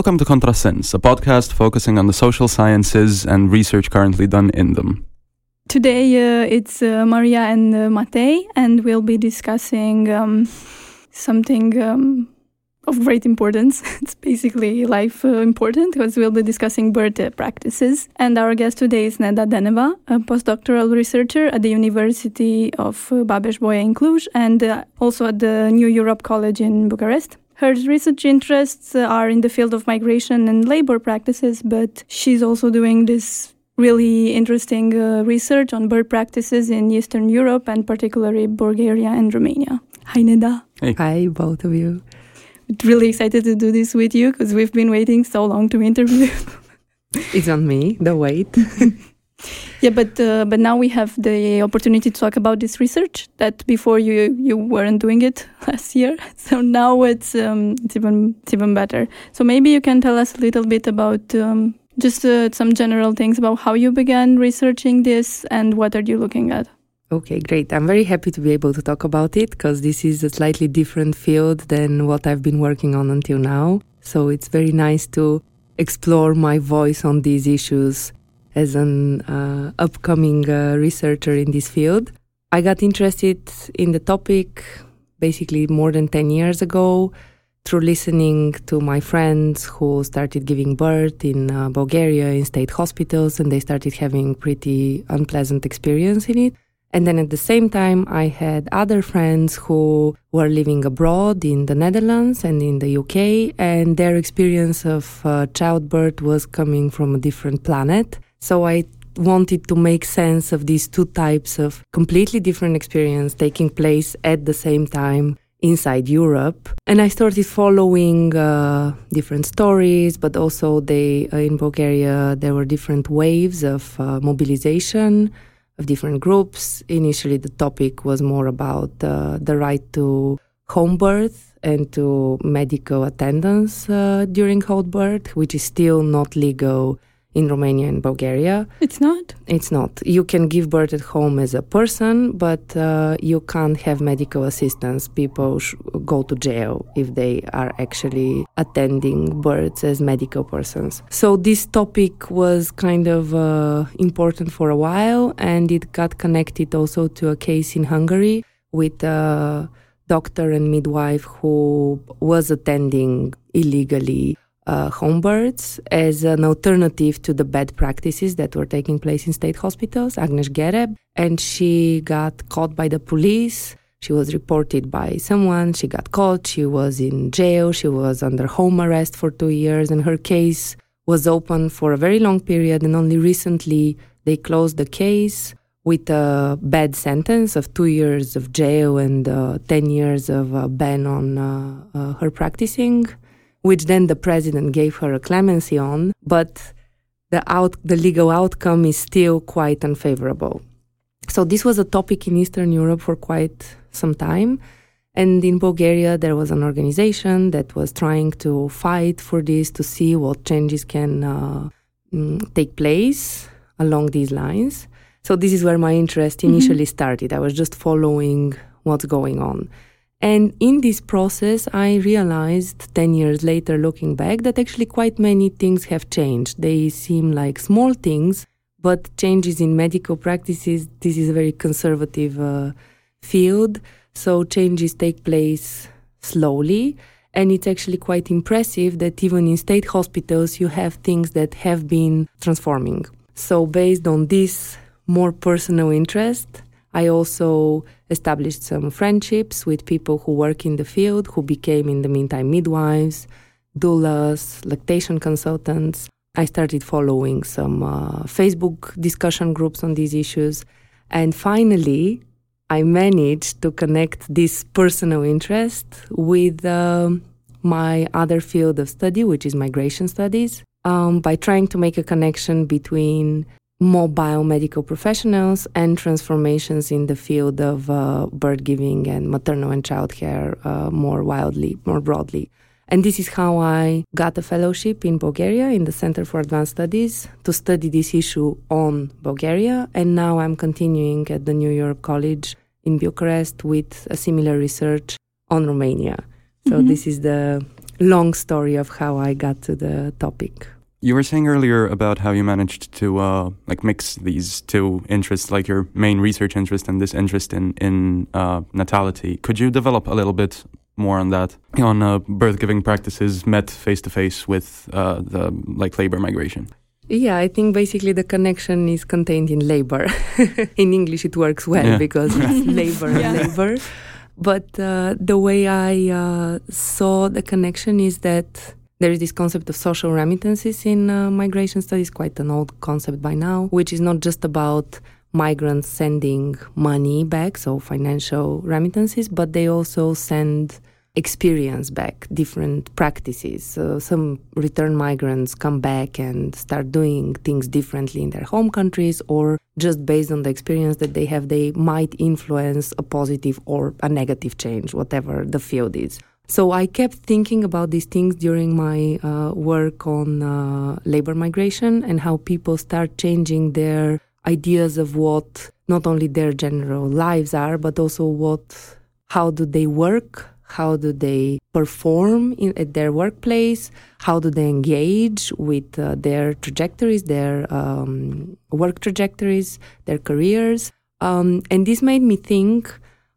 Welcome to Contrasens, a podcast focusing on the social sciences and research currently done in them. Today uh, it's uh, Maria and uh, Matei, and we'll be discussing um, something um, of great importance. it's basically life uh, important because we'll be discussing birth uh, practices. And our guest today is Neda Deneva, a postdoctoral researcher at the University of uh, Babeș-Bolyai in Cluj and uh, also at the New Europe College in Bucharest. Her research interests are in the field of migration and labor practices, but she's also doing this really interesting uh, research on birth practices in Eastern Europe and particularly Bulgaria and Romania. Hi, Neda. Hey. Hi, both of you. Really excited to do this with you because we've been waiting so long to interview. It's on me, the wait. yeah, but uh, but now we have the opportunity to talk about this research that before you you weren't doing it last year. So now it's um, it's even it's even better. So maybe you can tell us a little bit about um, just uh, some general things about how you began researching this and what are you looking at. Okay, great. I'm very happy to be able to talk about it because this is a slightly different field than what I've been working on until now. So it's very nice to explore my voice on these issues as an uh, upcoming uh, researcher in this field. I got interested in the topic basically more than 10 years ago through listening to my friends who started giving birth in uh, Bulgaria in state hospitals and they started having pretty unpleasant experience in it. And then at the same time, I had other friends who were living abroad in the Netherlands and in the UK, and their experience of uh, childbirth was coming from a different planet. So I wanted to make sense of these two types of completely different experience taking place at the same time inside Europe. And I started following uh, different stories, but also they uh, in Bulgaria there were different waves of uh, mobilization of different groups. Initially, the topic was more about uh, the right to home birth and to medical attendance uh, during home birth, which is still not legal in Romania and Bulgaria. It's not? It's not. You can give birth at home as a person, but uh, you can't have medical assistance. People sh- go to jail if they are actually attending births as medical persons. So this topic was kind of uh, important for a while, and it got connected also to a case in Hungary with a doctor and midwife who was attending illegally uh, as an alternative to the bad practices that were taking place in state hospitals, Agnes Gereb. And she got caught by the police. She was reported by someone. She got caught. She was in jail. She was under home arrest for two years. And her case was open for a very long period. And only recently they closed the case with a bad sentence of two years of jail and uh, 10 years of uh, ban on uh, uh her practicing which then the president gave her a clemency on, but the out the legal outcome is still quite unfavorable. So this was a topic in Eastern Europe for quite some time. And in Bulgaria, there was an organization that was trying to fight for this to see what changes can uh, mm, take place along these lines. So, this is where my interest mm-hmm. initially mm-hmm. started. I was just following what's going on. And in this process, I realized 10 years later, looking back, that actually quite many things have changed. They seem like small things, but changes in medical practices, this is a very conservative uh, field. So changes take place slowly. And it's actually quite impressive that even in state hospitals, you have things that have been transforming. So, based on this more personal interest, I also established some friendships with people who work in the field, who became in the meantime midwives, doulas, lactation consultants. I started following some uh, Facebook discussion groups on these issues. And finally, I managed to connect this personal interest with uh, my other field of study, which is migration studies, um, by trying to make a connection between mobile medical professionals and transformations in the field of uh, birth giving and maternal and child care uh, more wildly, more broadly. And this is how I got a fellowship in Bulgaria in the Center for Advanced Studies to study this issue on Bulgaria. And now I'm continuing at the New Europe College in Bucharest with a similar research on Romania. So mm-hmm. this is the long story of how I got to the topic. You were saying earlier about how you managed to uh, like mix these two interests, like your main research interest and this interest in in uh, natality. Could you develop a little bit more on that on uh, birth giving practices met face to face with uh, the like labor migration? Yeah, I think basically the connection is contained in labor. in English, it works well Yeah. because it's labor Yeah. labor. But uh, the way I uh, saw the connection is that there is this concept of social remittances in uh, migration studies, quite an old concept by now, which is not just about migrants sending money back, so financial remittances, but they also send experience back, different practices. So some return migrants come back and start doing things differently in their home countries, or just based on the experience that they have, they might influence a positive or a negative change, whatever the field is. So I kept thinking about these things during my uh, work on uh, labor migration and how people start changing their ideas of what not only their general lives are, but also what how do they work, how do they perform in, at their workplace, how do they engage with uh, their trajectories, their um, work trajectories, their careers, um, and this made me think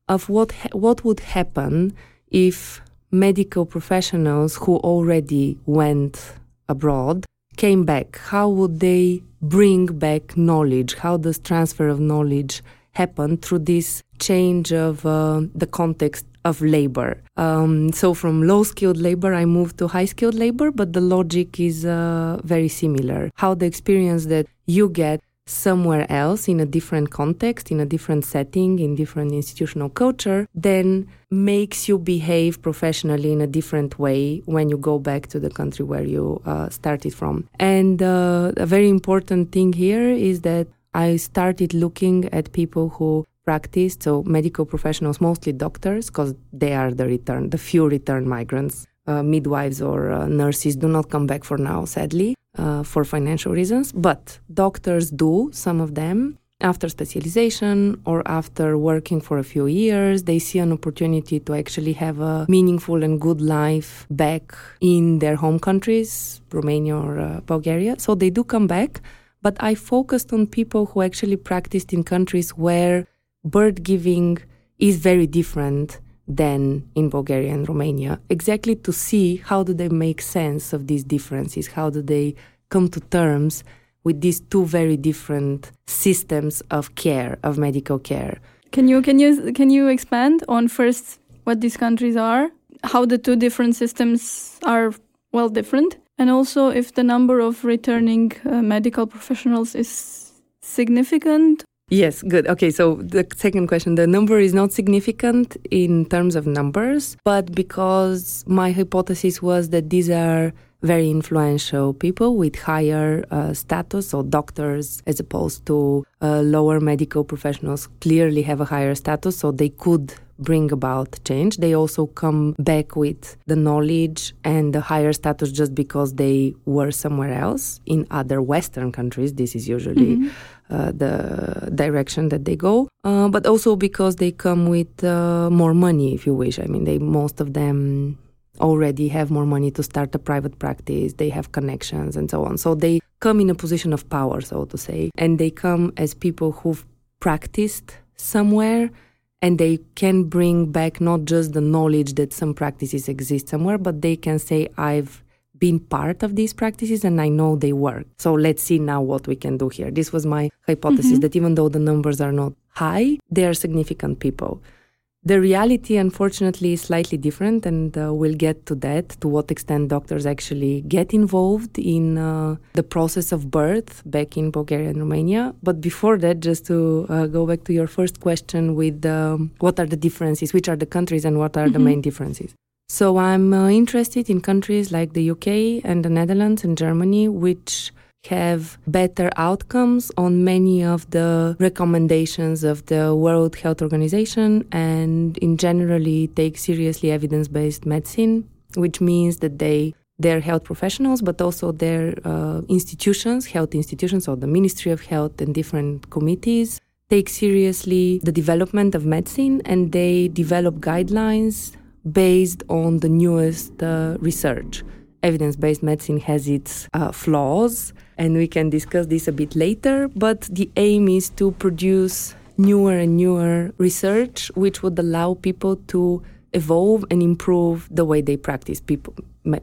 of what ha- what would happen if medical professionals who already went abroad came back. How would they bring back knowledge? How does transfer of knowledge happen through this change of uh, the context of labor? Um, so from low skilled labor, I moved to high skilled labor, but the logic is uh, very similar. How the experience that you get somewhere else in a different context, in a different setting, in different institutional culture, then makes you behave professionally in a different way when you go back to the country where you uh, started from. And uh, a very important thing here is that I started looking at people who practiced, so medical professionals, mostly doctors, because they are the return, the few return migrants. Uh, midwives or uh, nurses do not come back for now, sadly uh, for financial reasons, but doctors do, some of them. After specialization or after working for a few years, they see an opportunity to actually have a meaningful and good life back in their home countries, Romania or uh, Bulgaria. So they do come back. But I focused on people who actually practiced in countries where birth giving is very different than in Bulgaria and Romania, exactly to see how do they make sense of these differences, how do they come to terms with these two very different systems of care, of medical care. Can you can you can you expand on first what these countries are, how the two different systems are well different, and also if the number of returning uh, medical professionals is significant? Yes, good. Okay, so the second question the number is not significant in terms of numbers, but because my hypothesis was that these are very influential people with higher uh, status, so doctors as opposed to uh, lower medical professionals clearly have a higher status, so they could bring about change. They also come back with the knowledge and the higher status just because they were somewhere else in other Western countries. This is usually uh, the direction that they go, uh, but also because they come with uh, more money, if you wish. I mean, they most of them already have more money to start a private practice, they have connections and so on. So they come in a position of power, so to say, and they come as people who've practiced somewhere and they can bring back not just the knowledge that some practices exist somewhere, but they can say, I've been part of these practices and I know they work. So let's see now what we can do here. This was my hypothesis that even though the numbers are not high, they are significant people. The reality, unfortunately, is slightly different, and uh, we'll get to that to what extent doctors actually get involved in uh, the process of birth back in Bulgaria and Romania. But before that, just to uh, go back to your first question with um, what are the differences, which are the countries, and what are the main differences. So I'm uh, interested in countries like the UK and the Netherlands and Germany, which have better outcomes on many of the recommendations of the World Health Organization and in generally take seriously evidence-based medicine, which means that they their health professionals, but also their uh, institutions, health institutions, or the Ministry of Health and different committees take seriously the development of medicine and they develop guidelines based on the newest uh, research. Evidence based medicine has its uh, flaws, and we can discuss this a bit later, but the aim is to produce newer and newer research which would allow people to evolve and improve the way they practice people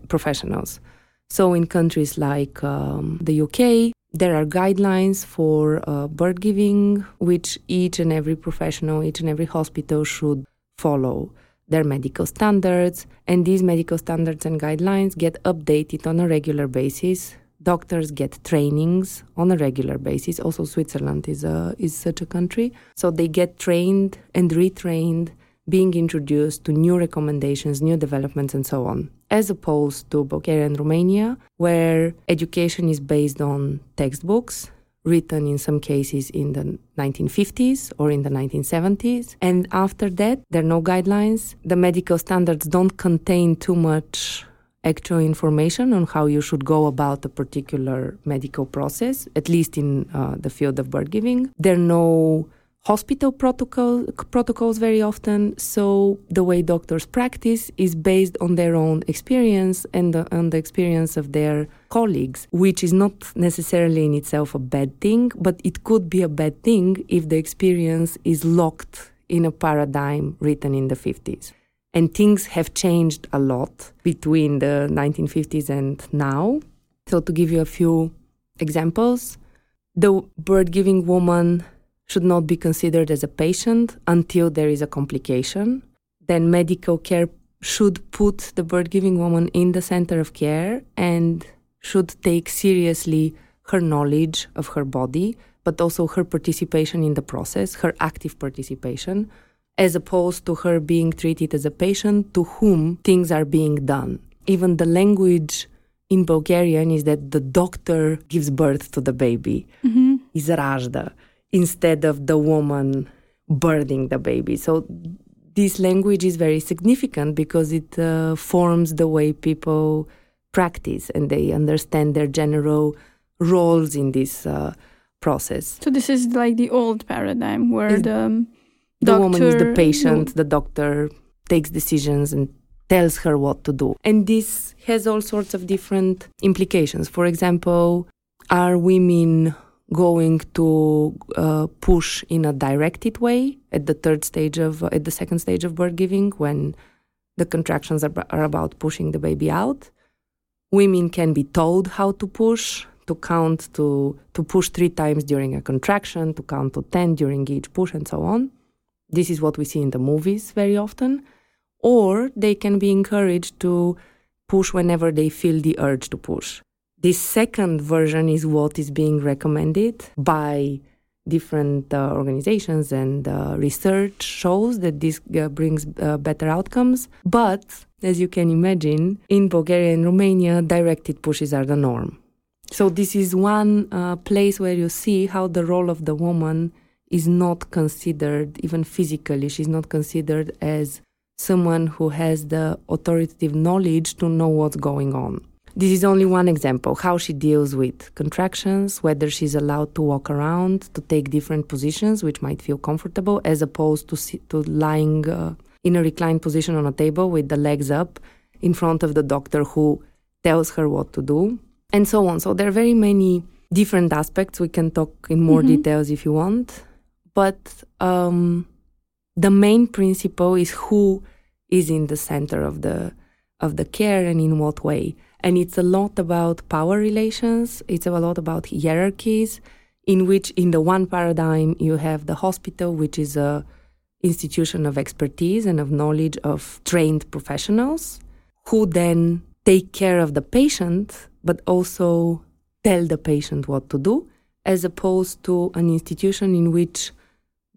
professionals so in countries like um, the uk there are guidelines for uh, birth giving which each and every professional each and every hospital should follow their medical standards and these medical standards and guidelines get updated on a regular basis doctors get trainings on a regular basis. Also, Switzerland is a, is such a country, so they get trained and retrained, being introduced to new recommendations, new developments, and so on. As opposed to Bulgaria and Romania, where education is based on textbooks. Written in some cases in the 1950s or in the 1970s. And after that, there are no guidelines. The medical standards don't contain too much actual information on how you should go about a particular medical process, at least in uh, the field of birth giving. There are no hospital protocol, protocols very often, so the way doctors practice is based on their own experience and the, on the experience of their colleagues, which is not necessarily in itself a bad thing, but it could be a bad thing if the experience is locked in a paradigm written in the 50s. And things have changed a lot between the 1950s and now. So, to give you a few examples, the birth giving woman should not be considered as a patient until there is a complication. Then, medical care should put the birth giving woman in the center of care and should take seriously her knowledge of her body, but also her participation in the process, her active participation as opposed to her being treated as a patient to whom things are being done. Even the language in Bulgarian is that the doctor gives birth to the baby, mm-hmm. is Rajda, instead of the woman birthing the baby. So this language is very significant because it uh, forms the way people practice and they understand their general roles in this uh, process. So this is like the old paradigm where is, the the doctor, woman is the patient, the doctor takes decisions and tells her what to do. And this has all sorts of different implications. For example, are women going to uh, push in a directed way at the third stage of at the second stage of birth giving when the contractions are, are about pushing the baby out women can be told how to push to count to to push three times during a contraction to count to 10 during each push and so on this is what we see in the movies very often. Or they can be encouraged to push whenever they feel the urge to push. This second version is what is being recommended by different uh, organizations and uh, research shows that this uh, brings uh, better outcomes. But as you can imagine, in Bulgaria and Romania, directed pushes are the norm. So this is one uh, place where you see how the role of the woman is not considered, even physically, she's not considered as someone who has the authoritative knowledge to know what's going on. This is only one example how she deals with contractions, whether she's allowed to walk around, to take different positions, which might feel comfortable, as opposed to, sit, to lying uh, in a reclined position on a table with the legs up in front of the doctor who tells her what to do, and so on. So there are very many different aspects. We can talk in more mm-hmm. details if you want but um, the main principle is who is in the center of the of the care and in what way. And it's a lot about power relations. It's a lot about hierarchies, in which in the one paradigm you have the hospital, which is a institution of expertise and of knowledge of trained professionals, who then take care of the patient, but also tell the patient what to do, as opposed to an institution in which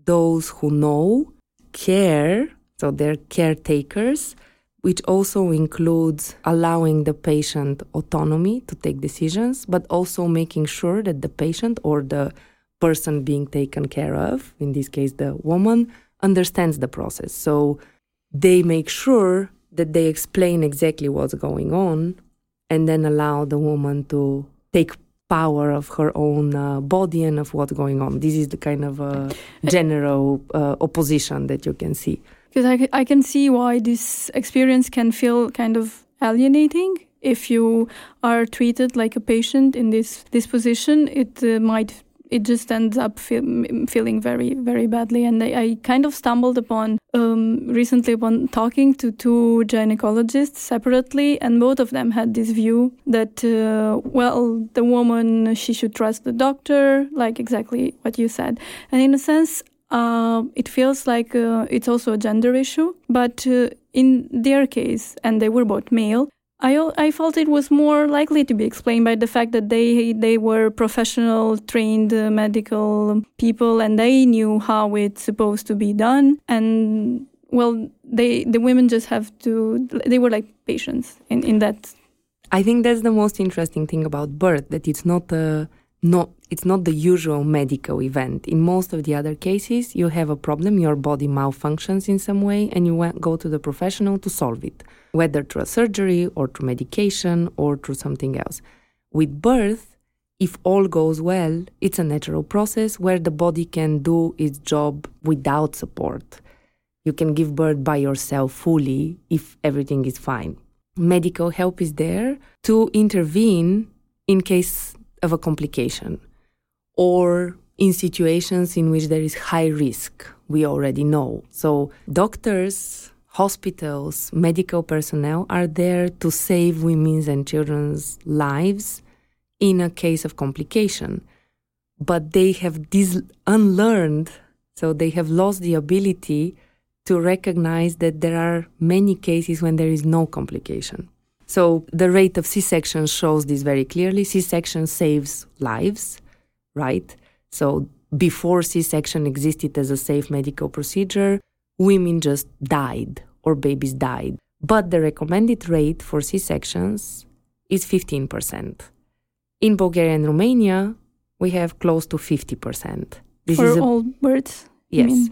those who know, care, so they're caretakers, which also includes allowing the patient autonomy to take decisions, but also making sure that the patient or the person being taken care of, in this case the woman, understands the process. So they make sure that they explain exactly what's going on and then allow the woman to take power of her own uh, body and of what's going on. This is the kind of uh, general uh, opposition that you can see. Because I, I can see why this experience can feel kind of alienating. If you are treated like a patient in this this position it uh, might it just ends up feel, feeling very very badly. And I, I kind of stumbled upon um, recently upon talking to two gynecologists separately and both of them had this view that uh, well the woman she should trust the doctor like exactly what you said. And in a sense uh, it feels like uh, it's also a gender issue but uh, in their case and they were both male I, I felt it was more likely to be explained by the fact that they they were professional, trained uh, medical people, and they knew how it's supposed to be done. And well, they the women just have to. They were like patients in in that. I think that's the most interesting thing about birth that it's not a not it's not the usual medical event. In most of the other cases, you have a problem, your body malfunctions in some way, and you go to the professional to solve it whether through a surgery or through medication or through something else. With birth, if all goes well, it's a natural process where the body can do its job without support. You can give birth by yourself fully if everything is fine. Medical help is there to intervene in case of a complication or in situations in which there is high risk. We already know. So, doctors hospitals, medical personnel are there to save women's and children's lives in a case of complication. But they have dis- unlearned, so they have lost the ability to recognize that there are many cases when there is no complication. So the rate of C section shows this very clearly. C section saves lives, right? So before C section existed as a safe medical procedure, women just died or babies died. But the recommended rate for C sections is 15%. In Bulgaria and Romania, we have close to 50%. This for is a, all births? Yes.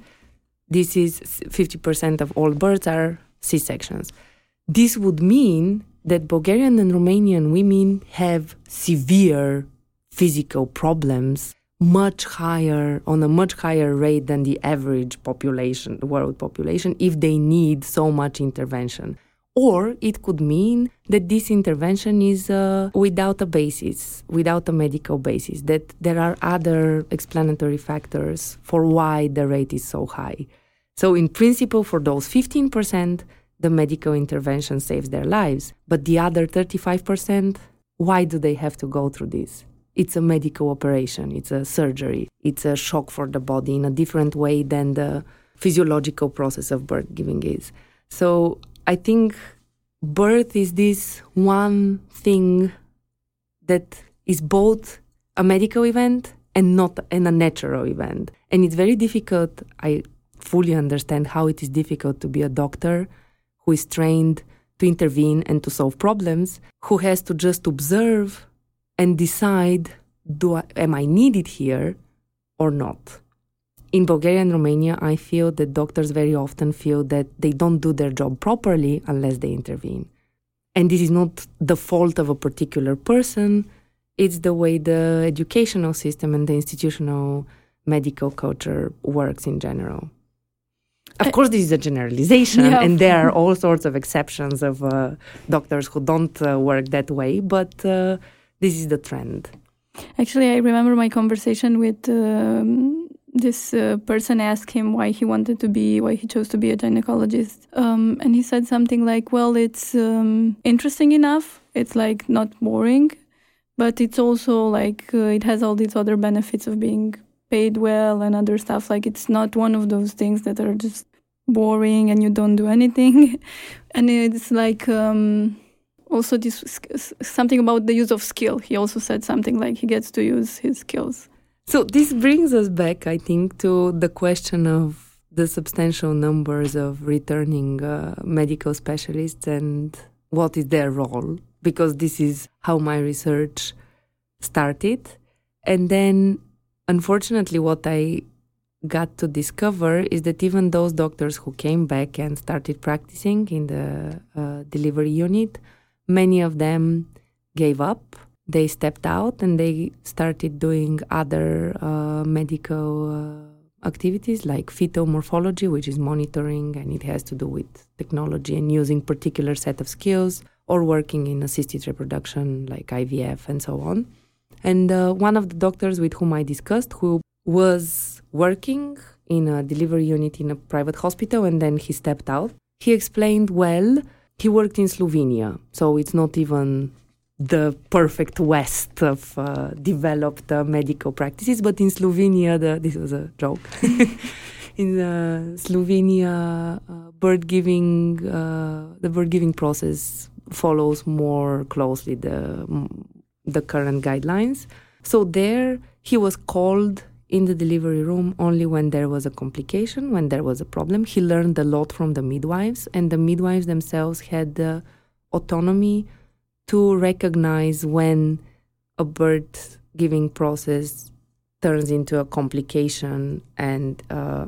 This is 50% of all births are C sections. This would mean that Bulgarian and Romanian women have severe physical problems much higher on a much higher rate than the average population the world population if they need so much intervention. Or it could mean that this intervention is uh, without a basis without a medical basis that there are other explanatory factors for why the rate is so high. So in principle for those 15% the medical intervention saves their lives. But the other 35% why do they have to go through this it's a medical operation, it's a surgery, it's a shock for the body in a different way than the physiological process of birth giving is. So I think birth is this one thing that is both a medical event and not and a natural event. And it's very difficult. I fully understand how it is difficult to be a doctor who is trained to intervene and to solve problems, who has to just observe and decide do I, am I needed here or not. In Bulgaria and Romania, I feel that doctors very often feel that they don't do their job properly unless they intervene. And this is not the fault of a particular person, it's the way the educational system and the institutional medical culture works in general. Of course, this is a generalization, yeah. and there are all sorts of exceptions of uh, doctors who don't uh, work that way, but uh, this is the trend. Actually, I remember my conversation with um, this uh, person. Asked him why he wanted to be, why he chose to be a gynecologist, um, and he said something like, "Well, it's um, interesting enough. It's like not boring, but it's also like uh, it has all these other benefits of being paid well and other stuff. Like it's not one of those things that are just boring and you don't do anything, and it's like." Um, also this something about the use of skill. He also said something like he gets to use his skills. So this brings us back, I think, to the question of the substantial numbers of returning uh, medical specialists and what is their role, because this is how my research started. And then, unfortunately, what I got to discover is that even those doctors who came back and started practicing in the uh, delivery unit many of them gave up. They stepped out and they started doing other uh, medical activities like fetomorphology, which is monitoring and it has to do with technology and using particular set of skills, or working in assisted reproduction like IVF and so on. And uh, one of the doctors with whom I discussed, who was working in a delivery unit in a private hospital and then he stepped out, he explained, well, he worked in Slovenia, so it's not even the perfect west of uh, developed uh, medical practices. But in Slovenia, the, this was a joke. in uh, Slovenia, uh, birth giving, uh, the birth giving process follows more closely the the current guidelines. So there, he was called in the delivery room only when there was a complication, when there was a problem. He learned a lot from the midwives, and the midwives themselves had the autonomy to recognize when a birth giving process turns into a complication and uh,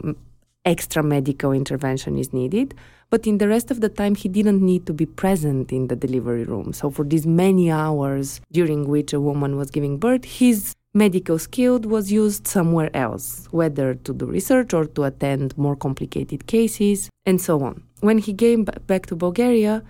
extra medical intervention is needed. But in the rest of the time, he didn't need to be present in the delivery room. So, for these many hours during which a woman was giving birth, his medical skill was used somewhere else, whether to do research or to attend more complicated cases, and so on. When he came back to Bulgaria,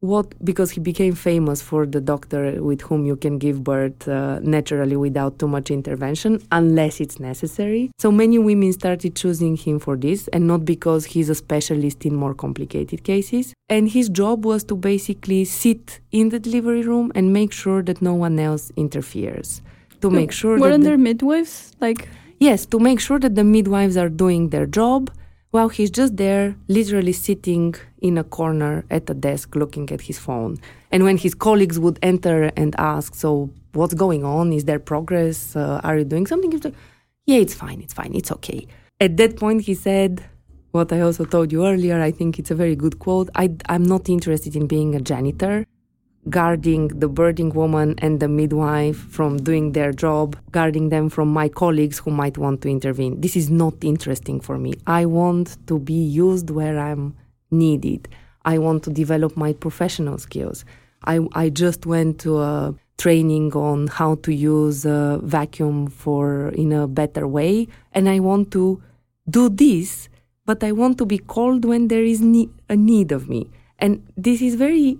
what because he became famous for the doctor with whom you can give birth uh, naturally without too much intervention unless it's necessary. So many women started choosing him for this and not because he's a specialist in more complicated cases. And his job was to basically sit in the delivery room and make sure that no one else interferes to make sure weren't that there midwives like yes to make sure that the midwives are doing their job while he's just there, literally sitting in a corner at a desk looking at his phone. And when his colleagues would enter and ask, So, what's going on? Is there progress? Uh, are you doing something? He's like, Yeah, it's fine, it's fine, it's okay. At that point, he said, What I also told you earlier, I think it's a very good quote. I, I'm not interested in being a janitor guarding the birding woman and the midwife from doing their job, guarding them from my colleagues who might want to intervene. This is not interesting for me. I want to be used where I'm needed. I want to develop my professional skills. I, I just went to a training on how to use a vacuum for in a better way and I want to do this but I want to be called when there is ne- a need of me and this is very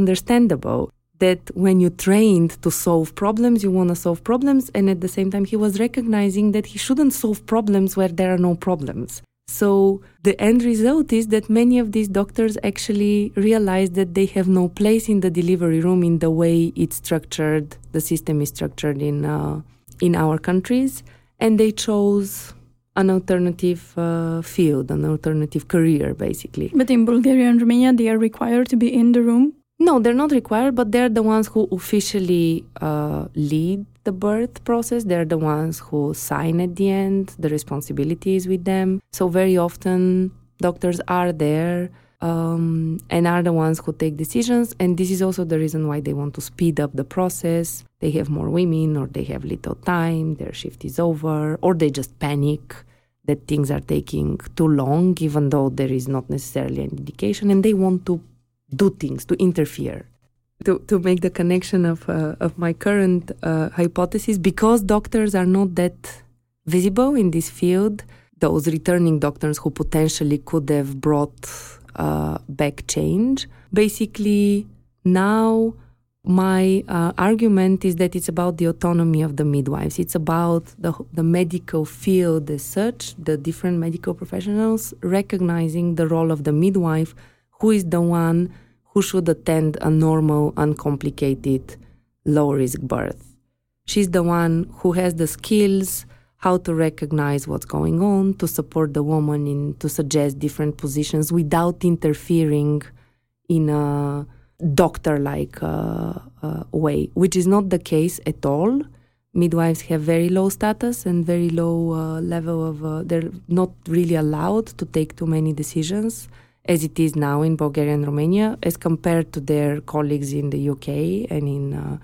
understandable that when you trained to solve problems, you want to solve problems. And at the same time, he was recognizing that he shouldn't solve problems where there are no problems. So the end result is that many of these doctors actually realize that they have no place in the delivery room in the way it's structured, the system is structured in uh, in our countries, and they chose an alternative uh, field, an alternative career, basically. But in Bulgaria and Romania, they are required to be in the room no, they're not required, but they're the ones who officially uh, lead the birth process. They're the ones who sign at the end. The responsibility is with them. So very often doctors are there um, and are the ones who take decisions. And this is also the reason why they want to speed up the process. They have more women, or they have little time. Their shift is over, or they just panic that things are taking too long, even though there is not necessarily an indication, and they want to do things, to interfere. To, to make the connection of, uh, of my current uh, hypothesis, because doctors are not that visible in this field, those returning doctors who potentially could have brought uh, back change, basically now my uh, argument is that it's about the autonomy of the midwives. It's about the, the medical field as such, the different medical professionals recognizing the role of the midwife who is the one who should attend a normal, uncomplicated, low risk birth. She's the one who has the skills how to recognize what's going on, to support the woman in to suggest different positions without interfering in a doctor like uh, uh, way, which is not the case at all. Midwives have very low status and very low uh, level of, uh, they're not really allowed to take too many decisions as it is now in Bulgaria and Romania, as compared to their colleagues in the UK and in uh,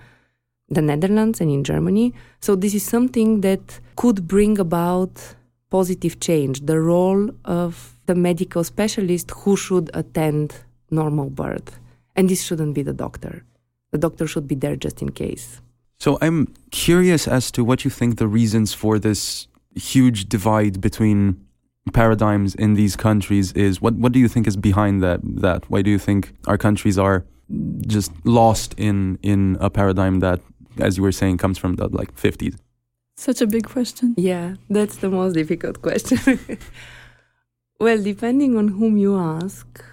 the Netherlands and in Germany. So, this is something that could bring about positive change the role of the medical specialist who should attend normal birth. And this shouldn't be the doctor. The doctor should be there just in case. So, I'm curious as to what you think the reasons for this huge divide between paradigms in these countries is what what do you think is behind that that? Why do you think our countries are just lost in in a paradigm that as you were saying comes from the like 50s such a big question. Yeah that's the most difficult question. Well depending on whom you ask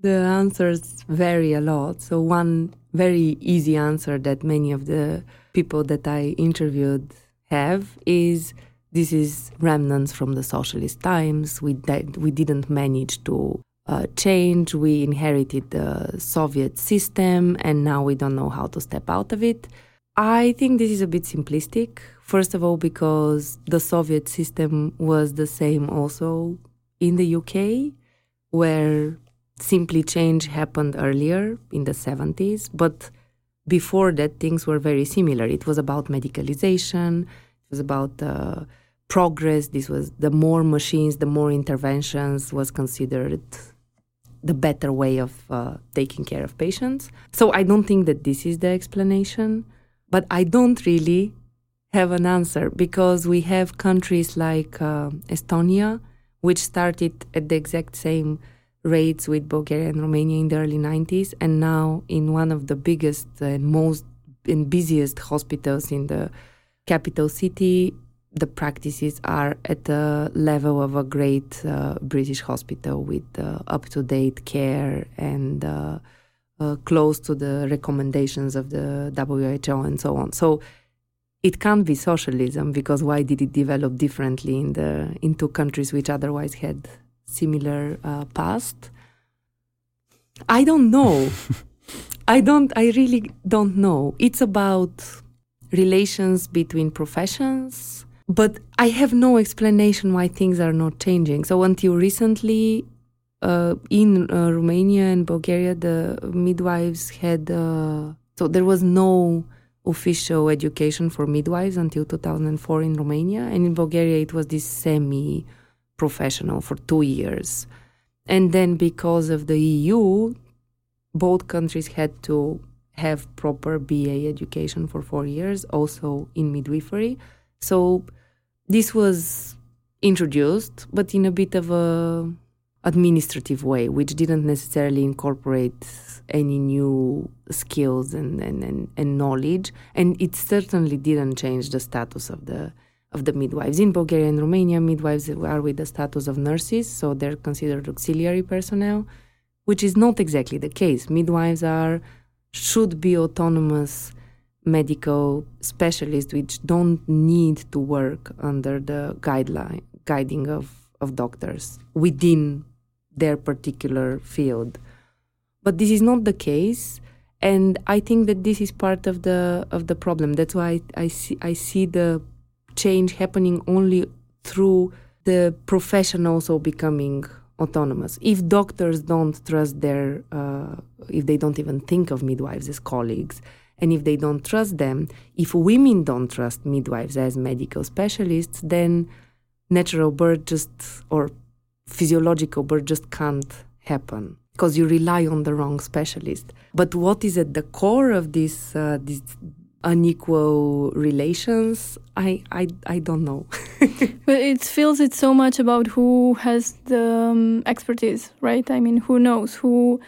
the answers vary a lot. So one very easy answer that many of the people that i interviewed have is this is remnants from the socialist times. We we didn't manage to uh, change. We inherited the Soviet system, and now we don't know how to step out of it. I think this is a bit simplistic. First of all, because the Soviet system was the same also in the UK, where simply change happened earlier in the 70s, but before that, things were very similar. It was about medicalization it was about uh, progress. This was the more machines, the more interventions was considered the better way of uh, taking care of patients. So I don't think that this is the explanation, but I don't really have an answer because we have countries like uh, Estonia, which started at the exact same rates with Bulgaria and Romania in the early 90s, and now in one of the biggest and most and busiest hospitals in the capital city, the practices are at the level of a great uh, British hospital with uh, up to date care and uh, uh, close to the recommendations of the WHO and so on. So it can't be socialism because why did it develop differently in the in two countries which otherwise had similar uh, past? I don't know. I don't. I really don't know. It's about relations between professions. But I have no explanation why things are not changing. So until recently, uh, in uh, Romania and Bulgaria, the midwives had uh, so there was no official education for midwives until 2004 in Romania, and in Bulgaria it was this semi-professional for two years, and then because of the EU, both countries had to have proper BA education for four years, also in midwifery. So this was introduced, but in a bit of a administrative way, which didn't necessarily incorporate any new skills and, and, and, and knowledge. And it certainly didn't change the status of the of the midwives. In Bulgaria and Romania, midwives are with the status of nurses, so they're considered auxiliary personnel, which is not exactly the case. Midwives are should be autonomous medical specialists which don't need to work under the guideline guiding of, of doctors within their particular field. But this is not the case and I think that this is part of the of the problem. That's why I, I see I see the change happening only through the profession also becoming autonomous. If doctors don't trust their, uh, if they don't even think of midwives as colleagues, and if they don't trust them, if women don't trust midwives as medical specialists, then natural birth just, or physiological birth just can't happen because you rely on the wrong specialist. But what is at the core of this, uh, this unequal relations? I i, I don't know. But it feels it's so much about who has the um, expertise right? I mean who knows? Who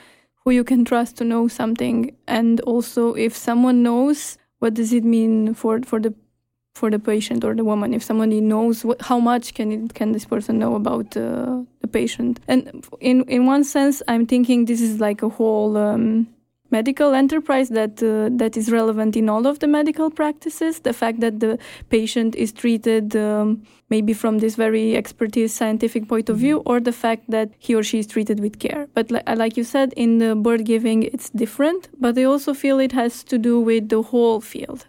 who you can trust to know something? And also if someone knows what does it mean for for the for the patient or the woman? If somebody knows what, how much can it, can this person know about uh, the patient? And in in one sense i'm thinking this is like a whole um, medical enterprise that uh, that is relevant in all of the medical practices. The fact that the patient is treated um, maybe from this very expertise scientific point of view, or the fact that he or she is treated with care. But li- like you said, in the birth giving, it's different. But I also feel it has to do with the whole field.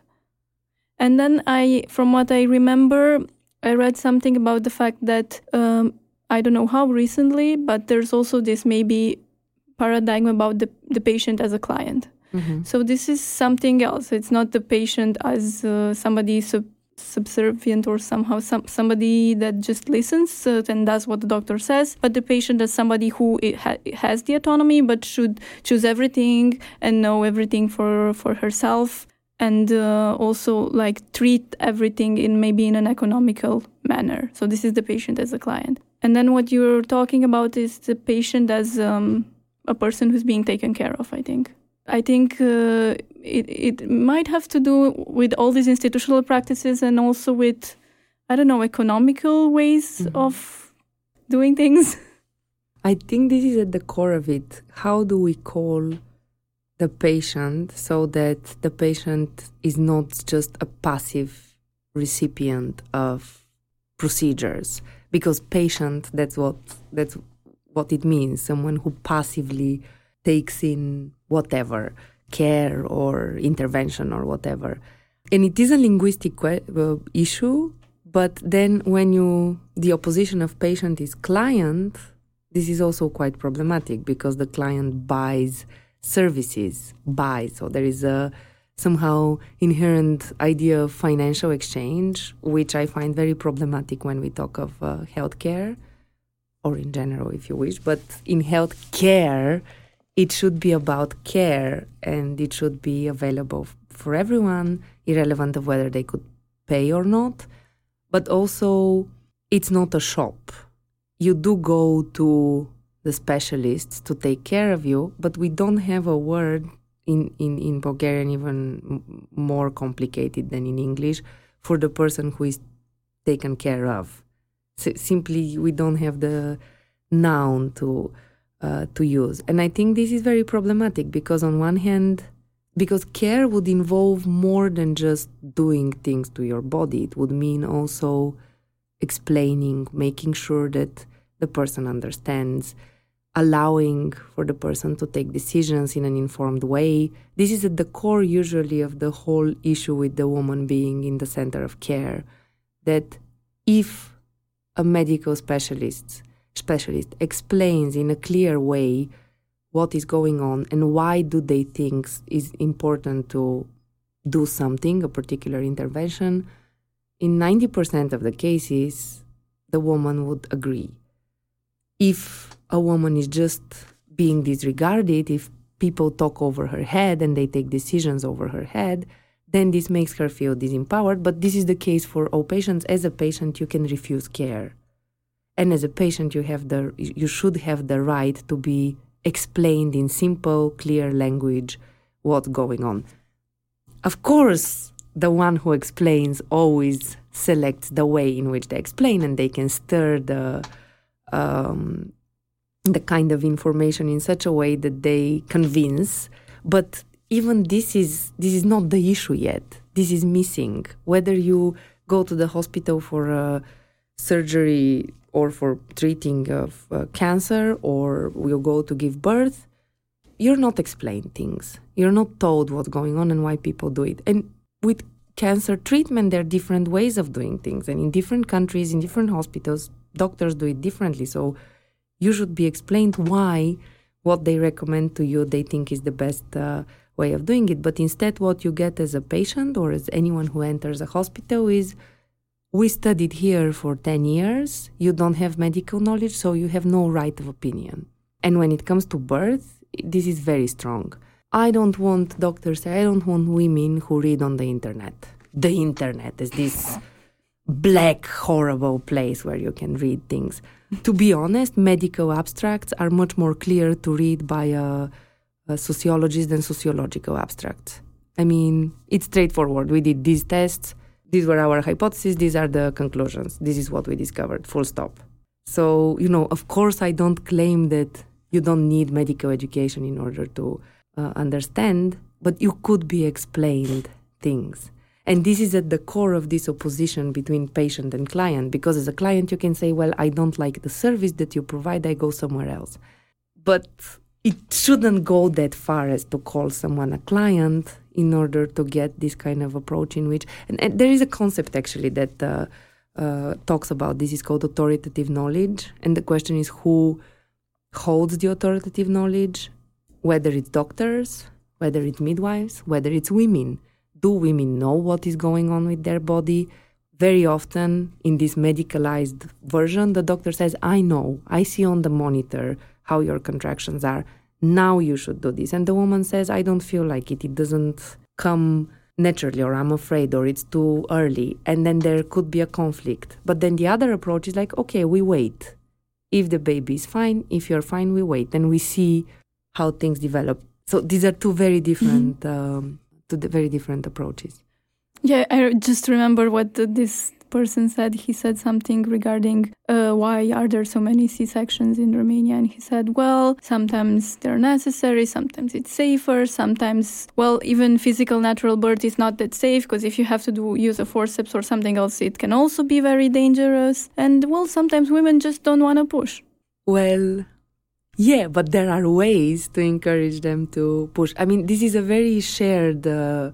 And then I, from what I remember, I read something about the fact that um, I don't know how recently, but there's also this maybe paradigm about the, the patient as a client. Mm-hmm. So this is something else. It's not the patient as uh, somebody sub- subservient or somehow some, somebody that just listens uh, and does what the doctor says, but the patient as somebody who ha- has the autonomy but should choose everything and know everything for, for herself and uh, also like treat everything in maybe in an economical manner. So this is the patient as a client. And then what you're talking about is the patient as um, a person who's being taken care of, I think. I think uh, it, it might have to do with all these institutional practices and also with, I don't know, economical ways mm-hmm. of doing things. I think this is at the core of it. How do we call the patient so that the patient is not just a passive recipient of procedures? Because patient, that's what that's what it means. Someone who passively takes in whatever care or intervention or whatever. And it is a linguistic que- uh, issue, but then when you the opposition of patient is client, this is also quite problematic because the client buys services, buys. So there is a somehow inherent idea of financial exchange, which I find very problematic when we talk of uh, healthcare, or in general, if you wish. But in healthcare, it should be about care and it should be available for everyone, irrelevant of whether they could pay or not. But also, it's not a shop you do go to the specialists to take care of you, but we don't have a word in, in, in Bulgarian even more complicated than in English for the person who is taken care of. Simply, we don't have the noun to uh, to use, and I think this is very problematic because on one hand, because care would involve more than just doing things to your body. It would mean also explaining, making sure that the person understands, allowing for the person to take decisions in an informed way. This is at the core, usually, of the whole issue with the woman being in the center of care. That if a medical specialist specialist explains in a clear way what is going on and why do they think is important to do something, a particular intervention, in 90% of the cases, the woman would agree. If a woman is just being disregarded, if people talk over her head and they take decisions over her head, then this makes her feel disempowered. But this is the case for all patients. As a patient, you can refuse care. And as a patient, you have the you should have the right to be explained in simple, clear language what's going on. Of course, the one who explains always selects the way in which they explain, and they can stir the um, the kind of information in such a way that they convince. But even this is this is not the issue yet. This is missing. Whether you go to the hospital for surgery or for treating of uh, cancer, or you go to give birth, you're not explained things. You're not told what's going on and why people do it. And with cancer treatment, there are different ways of doing things, and in different countries, in different hospitals, doctors do it differently. So you should be explained why what they recommend to you they think is the best uh, way of doing it. But instead, what you get as a patient or as anyone who enters a hospital is we studied here for 10 years, you don't have medical knowledge, so you have no right of opinion. And when it comes to birth, this is very strong. I don't want doctors, I don't want women who read on the internet. The internet is this black, horrible place where you can read things. to be honest, medical abstracts are much more clear to read by a, a sociologist than sociological abstracts. I mean, it's straightforward. We did these tests. These were our hypotheses. These are the conclusions. This is what we discovered. Full stop. So, you know, of course, I don't claim that you don't need medical education in order to uh, understand, but you could be explained things. And this is at the core of this opposition between patient and client, because as a client, you can say, Well, I don't like the service that you provide, I go somewhere else. But it shouldn't go that far as to call someone a client in order to get this kind of approach in which, and, and there is a concept actually that uh, uh, talks about this is called authoritative knowledge. And the question is who holds the authoritative knowledge, whether it's doctors, whether it's midwives, whether it's women do women know what is going on with their body? Very often, in this medicalized version, the doctor says, I know, I see on the monitor how your contractions are. Now you should do this. And the woman says, I don't feel like it. It doesn't come naturally or I'm afraid or it's too early. And then there could be a conflict. But then the other approach is like, okay, we wait. If the baby is fine, if you're fine, we wait. Then we see how things develop. So these are two very different, mm-hmm. um, two very different approaches. Yeah, I just remember what this person said he said something regarding uh, why are there so many c-sections in romania and he said well sometimes they're necessary sometimes it's safer sometimes well even physical natural birth is not that safe because if you have to do use a forceps or something else it can also be very dangerous and well sometimes women just don't want to push well yeah, but there are ways to encourage them to push. I mean, this is a very shared uh,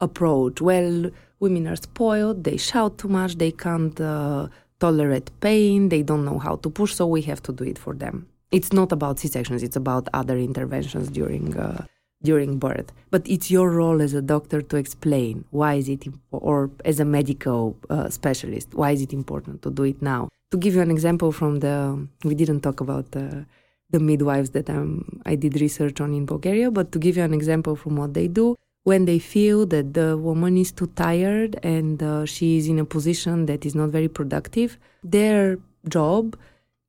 approach. Well, women are spoiled, they shout too much, they can't uh, tolerate pain, they don't know how to push, so we have to do it for them. It's not about C-sections, it's about other interventions during uh, during birth. But it's your role as a doctor to explain why is it, or as a medical uh, specialist, why is it important to do it now. To give you an example from the, we didn't talk about the, the midwives that um, I did research on in Bulgaria, but to give you an example from what they do, when they feel that the woman is too tired and uh, she is in a position that is not very productive, their job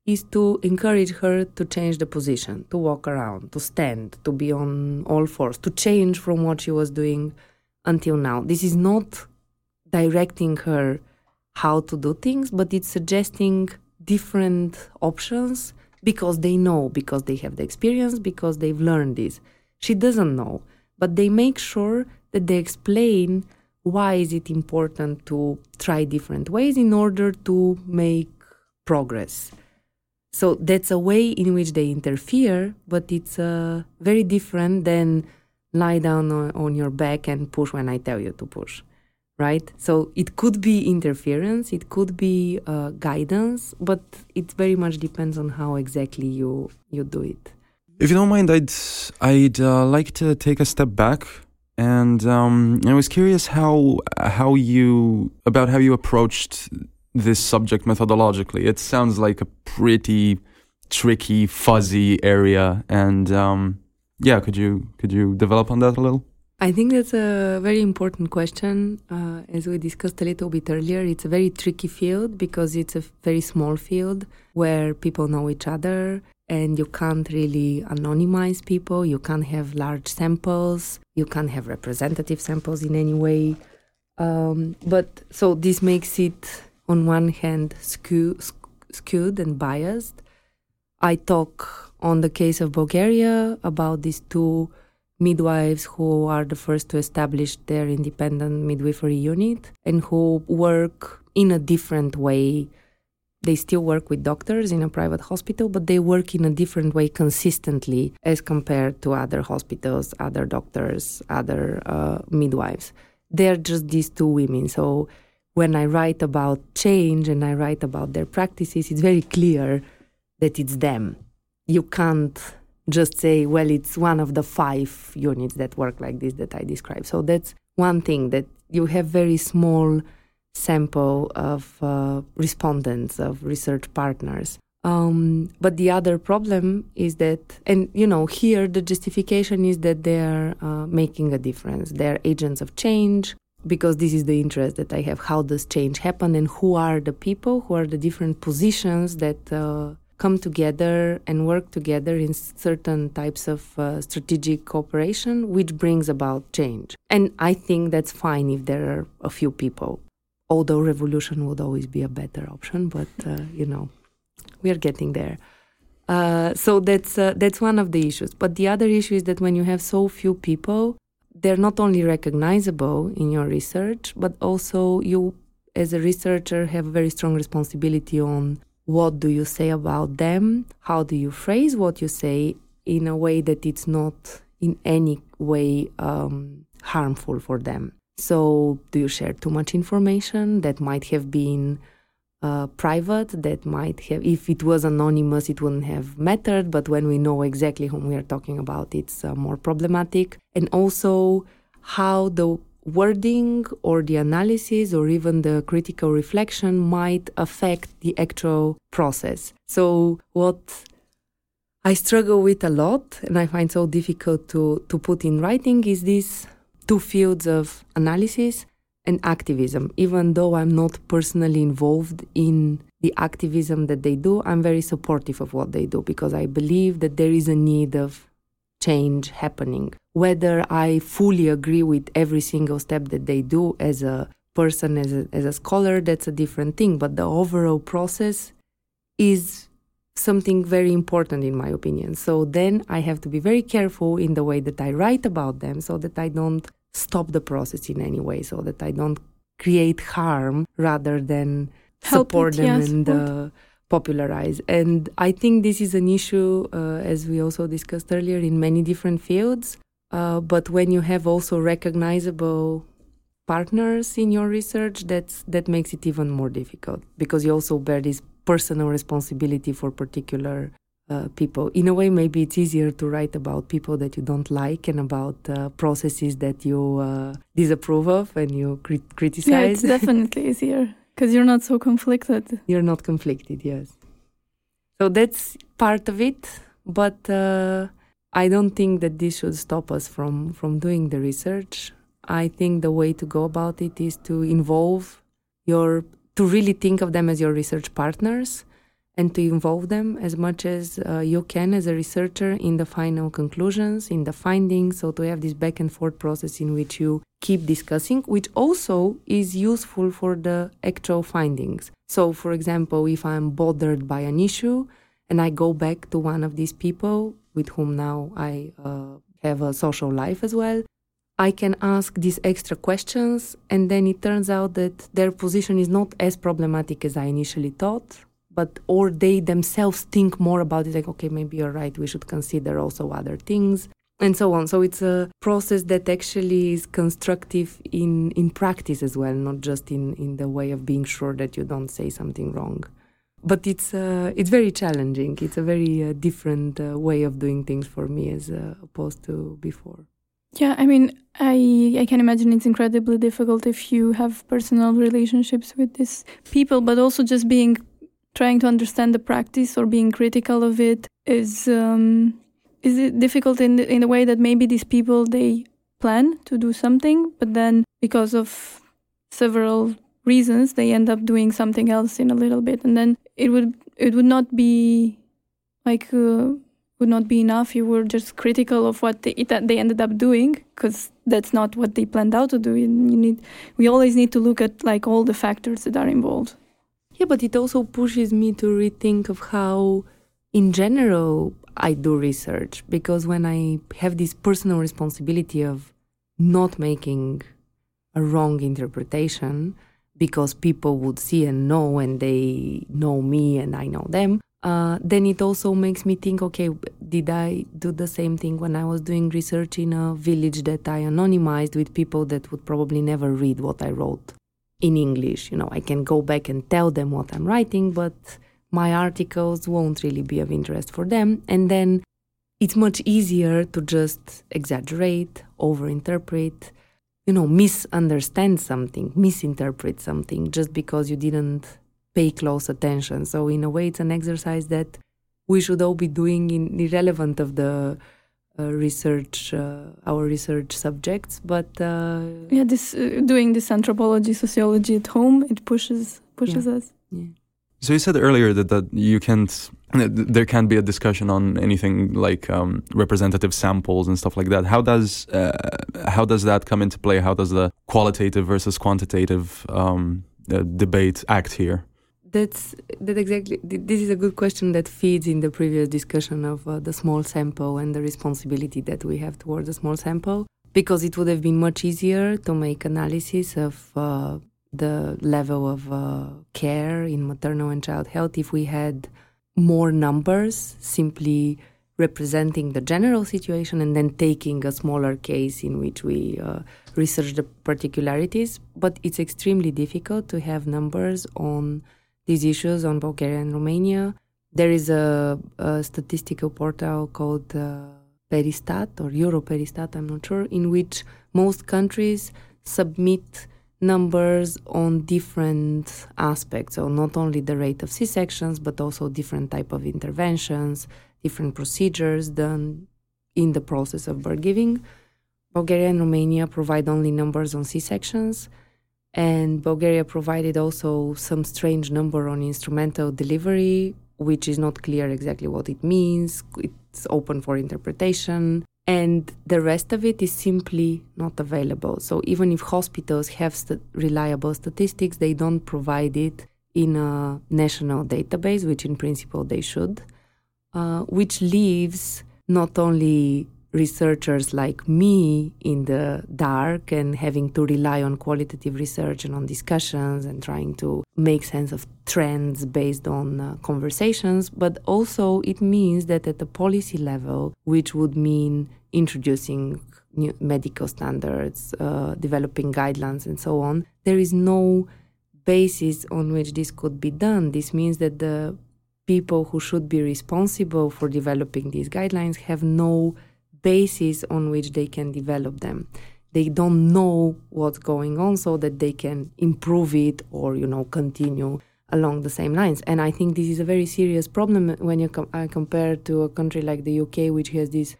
is to encourage her to change the position, to walk around, to stand, to be on all fours, to change from what she was doing until now. This is not directing her how to do things, but it's suggesting different options because they know, because they have the experience, because they've learned this. She doesn't know but they make sure that they explain why is it important to try different ways in order to make progress. So that's a way in which they interfere but it's uh, very different than lie down on, your back and push when i tell you to push right? So it could be interference it could be uh, guidance but it very much depends on how exactly you you do it if you don't mind, I'd I'd uh, like to take a step back, and um, I was curious how how you about how you approached this subject methodologically. It sounds like a pretty tricky, fuzzy area, and um, yeah, could you could you develop on that a little? I think that's a very important question. Uh, as we discussed a little bit earlier, it's a very tricky field because it's a very small field where people know each other and you can't really anonymize people. You can't have large samples. You can't have representative samples in any way. Um, but so this makes it, on one hand, skew, skewed and biased. I talk on the case of Bulgaria about these two midwives who are the first to establish their independent midwifery unit and who work in a different way they still work with doctors in a private hospital, but they work in a different way consistently as compared to other hospitals, other doctors, other uh, midwives. They're just these two women. So when I write about change and I write about their practices, it's very clear that it's them. You can't just say, well, it's one of the five units that work like this that I described. So that's one thing that you have very small sample of uh, respondents, of research partners. Um, but the other problem is that, and you know, here the justification is that they're uh, making a difference. They're agents of change because this is the interest that I have. How does change happen, and who are the people, who are the different positions that uh, come together and work together in certain types of uh, strategic cooperation, which brings about change. And I think that's fine if there are a few people although revolution would always be a better option, but uh, you know, we are getting there. Uh, so that's uh, that's one of the issues. But the other issue is that when you have so few people, they're not only recognizable in your research, but also you, as a researcher, have a very strong responsibility on what do you say about them, how do you phrase what you say in a way that it's not in any way um, harmful for them. So, do you share too much information that might have been uh, private? That might have, if it was anonymous, it wouldn't have mattered. But when we know exactly whom we are talking about, it's uh, more problematic. And also, how the wording or the analysis or even the critical reflection might affect the actual process. So, what I struggle with a lot and I find so difficult to, to put in writing is this two fields of analysis and activism. Even though I'm not personally involved in the activism that they do, I'm very supportive of what they do because I believe that there is a need of change happening. Whether I fully agree with every single step that they do as a person, as a, as a scholar, that's a different thing. But the overall process is something very important in my opinion. So then I have to be very careful in the way that I write about them so that I don't stop the process in any way, so that I don't create harm rather than Help support it, them yeah, and uh, popularize. And I think this is an issue, uh, as we also discussed earlier, in many different fields. Uh, but when you have also recognizable partners in your research, that's that makes it even more difficult because you also bear this personal responsibility for particular uh, people. In a way, maybe it's easier to write about people that you don't like and about uh, processes that you uh, disapprove of and you crit- Yeah, it's definitely easier because you're not so conflicted. You're not conflicted, yes. So that's part of it, but uh, I don't think that this should stop us from from doing the research. I think the way to go about it is to involve your to really think of them as your research partners and to involve them as much as uh, you can as a researcher in the final conclusions, in the findings. So to have this back and forth process in which you keep discussing, which also is useful for the actual findings. So, for example, if I'm bothered by an issue and I go back to one of these people with whom now I uh, have a social life as well, I can ask these extra questions, and then it turns out that their position is not as problematic as I initially thought. But or they themselves think more about it, like okay, maybe you're right. We should consider also other things, and so on. So it's a process that actually is constructive in in practice as well, not just in in the way of being sure that you don't say something wrong. But it's uh, it's very challenging. It's a very uh, different uh, way of doing things for me as uh, opposed to before. Yeah, I mean, I I can imagine it's incredibly difficult if you have personal relationships with these people, but also just being trying to understand the practice or being critical of it is um, is it difficult in the, in a way that maybe these people they plan to do something, but then because of several reasons they end up doing something else in a little bit, and then it would it would not be like. Uh, would not be enough. You were just critical of what they, they ended up doing because that's not what they planned out to do. You need, we always need to look at like all the factors that are involved. Yeah, but it also pushes me to rethink of how, in general, I do research. Because when I have this personal responsibility of not making a wrong interpretation because people would see and know and they know me and I know them, uh, then it also makes me think okay, did I do the same thing when I was doing research in a village that I anonymized with people that would probably never read what I wrote in English? You know, I can go back and tell them what I'm writing, but my articles won't really be of interest for them. And then it's much easier to just exaggerate, overinterpret, you know, misunderstand something, misinterpret something just because you didn't pay close attention. So in a way, it's an exercise that we should all be doing in irrelevant of the research, uh, our research subjects. But uh, Yeah, this uh, doing this anthropology, sociology at home, it pushes pushes us. yeah. So you said earlier that, that you can't, there can't be a discussion on anything like um, representative samples and stuff like that. How does uh, how does that come into play? How does the qualitative versus quantitative um, uh, debate act here? That's that exactly. th- This is a good question that feeds in the previous discussion of uh, the small sample and the responsibility that we have towards a small sample. Because it would have been much easier to make analysis of uh, the level of uh, care in maternal and child health if we had more numbers simply representing the general situation and then taking a smaller case in which we uh, research the particularities. But it's extremely difficult to have numbers on these issues on Bulgaria and Romania. There is a, a statistical portal called uh, Peristat or Europeristat, I'm not sure, in which most countries submit numbers on different aspects. So not only the rate of C-sections, but also different type of interventions, different procedures done in the process of birth giving. Bulgaria and Romania provide only numbers on C sections, and Bulgaria provided also some strange number on instrumental delivery, which is not clear exactly what it means. It's open for interpretation. And the rest of it is simply not available. So even if hospitals have st- reliable statistics, they don't provide it in a national database, which in principle they should, uh, which leaves not only researchers like me in the dark and having to rely on qualitative research and on discussions and trying to make sense of trends based on uh, conversations, but also it means that at the policy level, which would mean introducing new medical standards, uh, developing guidelines, and so on, there is no basis on which this could be done. This means that the people who should be responsible for developing these guidelines have no basis on which they can develop them. They don't know what's going on so that they can improve it or, you know, continue along the same lines. And I think this is a very serious problem when you com- compare to a country like the UK, which has these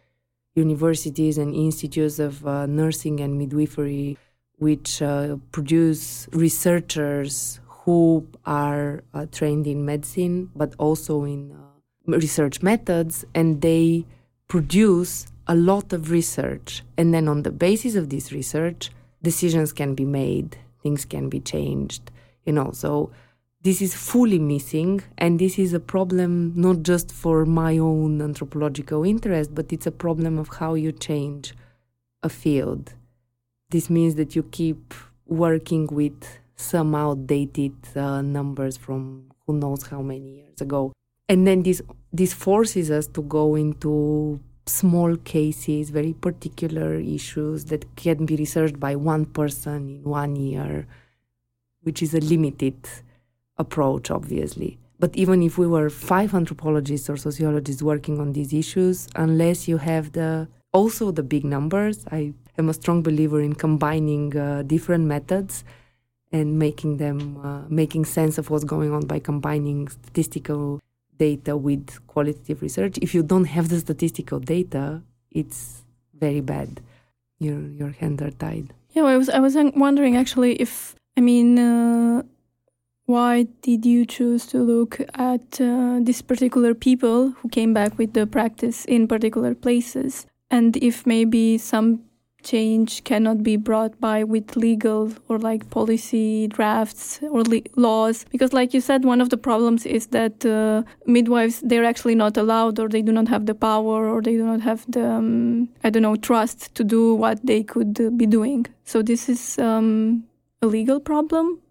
universities and institutes of uh, nursing and midwifery, which uh, produce researchers who are uh, trained in medicine, but also in uh, research methods, and they produce a lot of research. And then on the basis of this research, decisions can be made, things can be changed, you know. So this is fully missing. And this is a problem not just for my own anthropological interest, but it's a problem of how you change a field. This means that you keep working with some outdated uh, numbers from who knows how many years ago. And then this this forces us to go into small cases, very particular issues that can be researched by one person in one year, which is a limited approach, obviously. But even if we were five anthropologists or sociologists working on these issues, unless you have the also the big numbers, I am a strong believer in combining uh, different methods and making them uh, making sense of what's going on by combining statistical data with qualitative research. If you don't have the statistical data, it's very bad. Your your hands are tied. Yeah, I was I was wondering actually if I mean. Uh, why did you choose to look at uh, these particular people who came back with the practice in particular places? And if maybe some change cannot be brought by with legal or like policy drafts or le- laws. Because like you said one of the problems is that uh, midwives they're actually not allowed or they do not have the power or they do not have the um, i don't know trust to do what they could uh, be doing. So this is um, a legal problem?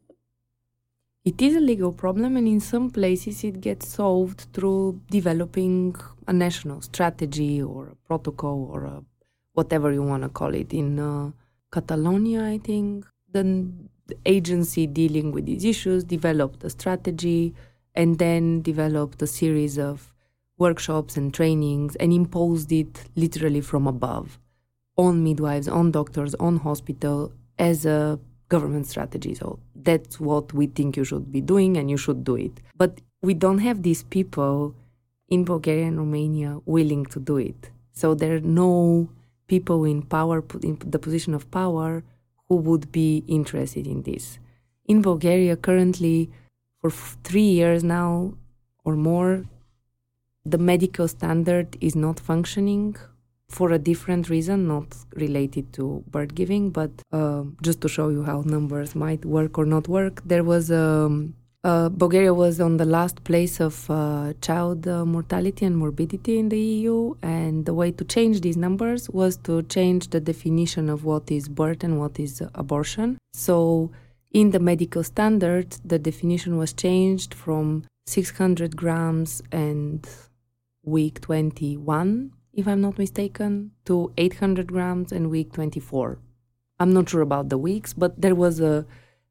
It is a legal problem and in some places it gets solved through developing a national strategy or a protocol or a whatever you want to call it. In uh, Catalonia, I think, the agency dealing with these issues developed a strategy and then developed a series of workshops and trainings and imposed it literally from above on midwives, on doctors, on hospital as a government strategy. So that's what we think you should be doing and you should do it. But we don't have these people in Bulgaria and Romania willing to do it. So there are no people in power, in the position of power, who would be interested in this. In Bulgaria, currently, for three years now or more, the medical standard is not functioning for a different reason, not related to birth giving, but uh, just to show you how numbers might work or not work. There was a um, uh, Bulgaria was on the last place of uh, child uh, mortality and morbidity in the EU, and the way to change these numbers was to change the definition of what is birth and what is abortion. So, in the medical standard, the definition was changed from 600 grams and week 21, if I'm not mistaken, to 800 grams and week 24. I'm not sure about the weeks, but there was a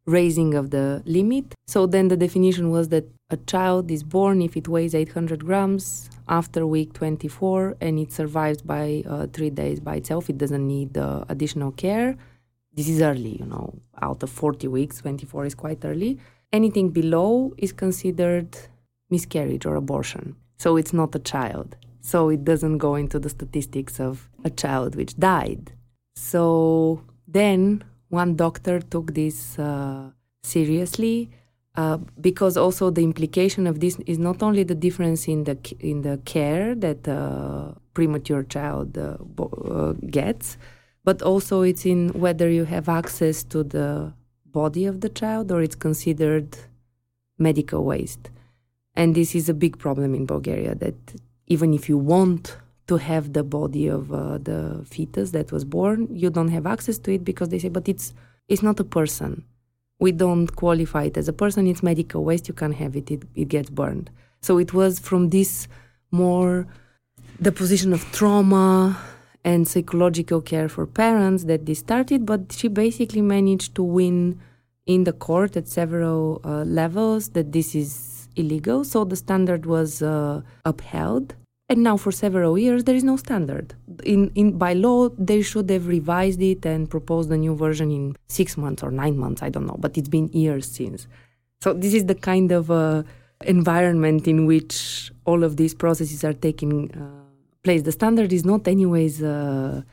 raising of the limit. So then the definition was that a child is born if it weighs 800 grams after week 24 and it survives by uh, three days by itself. It doesn't need uh, additional care. This is early, you know, out of 40 weeks, 24 is quite early. Anything below is considered miscarriage or abortion. So it's not a child. So it doesn't go into the statistics of a child which died. So then one doctor took this uh, seriously uh, because also the implication of this is not only the difference in the in the care that a premature child uh, uh, gets, but also it's in whether you have access to the body of the child or it's considered medical waste. And this is a big problem in Bulgaria that even if you want to have the body of uh, the fetus that was born, you don't have access to it because they say, but it's it's not a person. We don't qualify it as a person. It's medical waste. You can't have it. It, it gets burned. So it was from this more the position of trauma and psychological care for parents that this started. But she basically managed to win in the court at several uh, levels that this is illegal. So the standard was uh, upheld and now for several years there is no standard. In, in by law they should have revised it and proposed a new version in six months or nine months, I don't know, but it's been years since. So this is the kind of uh, environment in which all of these processes are taking uh, place. The standard is not anyways. Uh,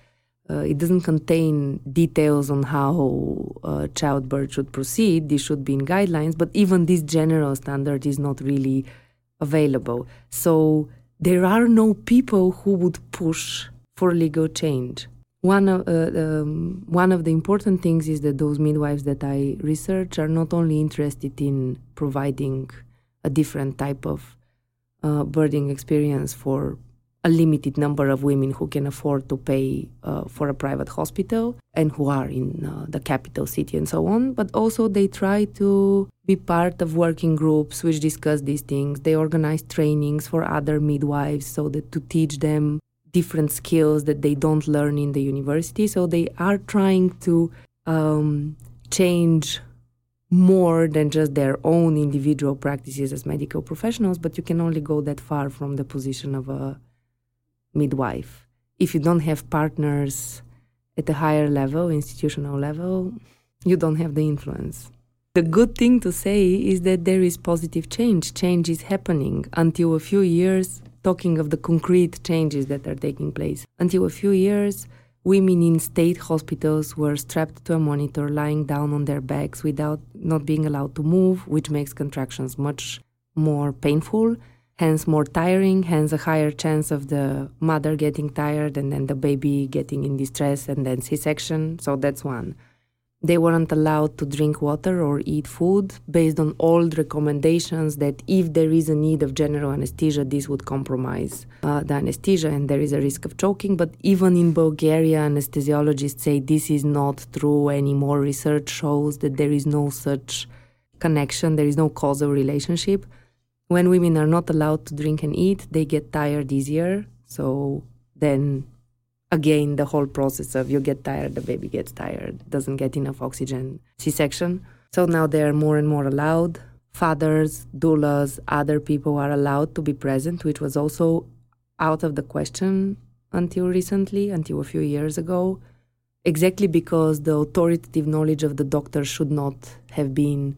uh it doesn't contain details on how uh, childbirth should proceed. This should be in guidelines, but even this general standard is not really available. So there are no people who would push for legal change. One of, uh, um, one of the important things is that those midwives that I research are not only interested in providing a different type of uh, birthing experience for a limited number of women who can afford to pay uh, for a private hospital and who are in uh, the capital city and so on. But also, they try to be part of working groups which discuss these things. They organize trainings for other midwives so that to teach them different skills that they don't learn in the university. So they are trying to um, change more than just their own individual practices as medical professionals, but you can only go that far from the position of a midwife. If you don't have partners at a higher level, institutional level, you don't have the influence. The good thing to say is that there is positive change. Change is happening until a few years, talking of the concrete changes that are taking place. Until a few years, women in state hospitals were strapped to a monitor, lying down on their backs without not being allowed to move, which makes contractions much more painful hence more tiring, hence a higher chance of the mother getting tired and then the baby getting in distress and then C section. So that's one. They weren't allowed to drink water or eat food based on old recommendations that if there is a need of general anesthesia, this would compromise uh, the anesthesia and there is a risk of choking. But even in Bulgaria, anesthesiologists say this is not true anymore. Research shows that there is no such connection, there is no causal relationship when women are not allowed to drink and eat, they get tired easier. So then again, the whole process of you get tired, the baby gets tired, doesn't get enough oxygen, C section. So now they are more and more allowed. Fathers, doulas, other people are allowed to be present, which was also out of the question until recently, until a few years ago, exactly because the authoritative knowledge of the doctor should not have been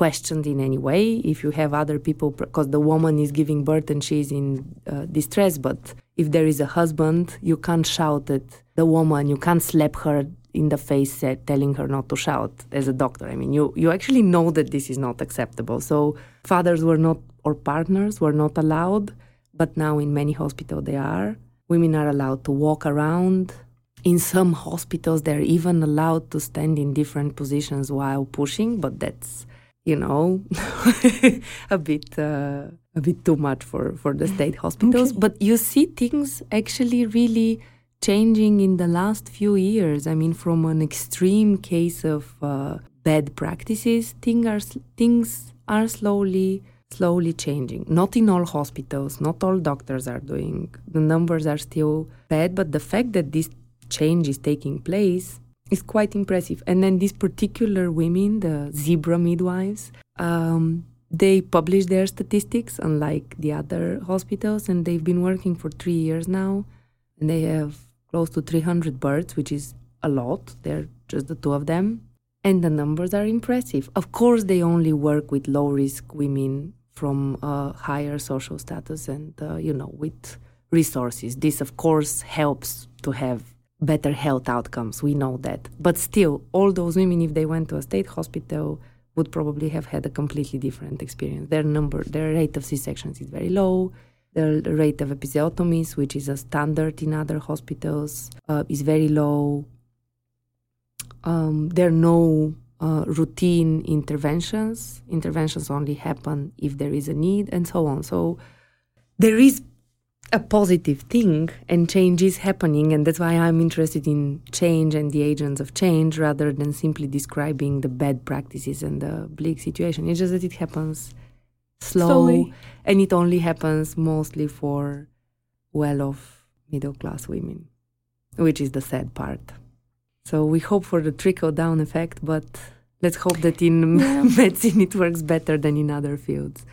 questioned in any way. If you have other people, because the woman is giving birth and she's in uh, distress, but if there is a husband, you can't shout at the woman, you can't slap her in the face telling her not to shout as a doctor. I mean, you, you actually know that this is not acceptable. So fathers were not, or partners were not allowed, but now in many hospitals they are. Women are allowed to walk around. In some hospitals, they're even allowed to stand in different positions while pushing, but that's you know, a bit uh, a bit too much for for the state hospitals. Okay. But you see things actually really changing in the last few years. I mean, from an extreme case of uh, bad practices, things are things are slowly slowly changing. Not in all hospitals, not all doctors are doing. The numbers are still bad, but the fact that this change is taking place is quite impressive. And then these particular women, the zebra midwives, um, they publish their statistics, unlike the other hospitals, and they've been working for three years now, and they have close to 300 births, which is a lot. They're just the two of them, and the numbers are impressive. Of course, they only work with low risk women from a higher social status and, uh, you know, with resources. This, of course, helps to have better health outcomes. We know that. But still, all those women, if they went to a state hospital, would probably have had a completely different experience. Their number, their rate of C-sections is very low. The rate of episiotomies, which is a standard in other hospitals, uh, is very low. Um, there are no uh, routine interventions. Interventions only happen if there is a need, and so on. So there is a positive thing, and change is happening, and that's why I'm interested in change and the agents of change rather than simply describing the bad practices and the bleak situation. It's just that it happens slow, Slowly. and it only happens mostly for well-off middle-class women, which is the sad part. So we hope for the trickle down effect, but let's hope that in Yeah. medicine it works better than in other fields.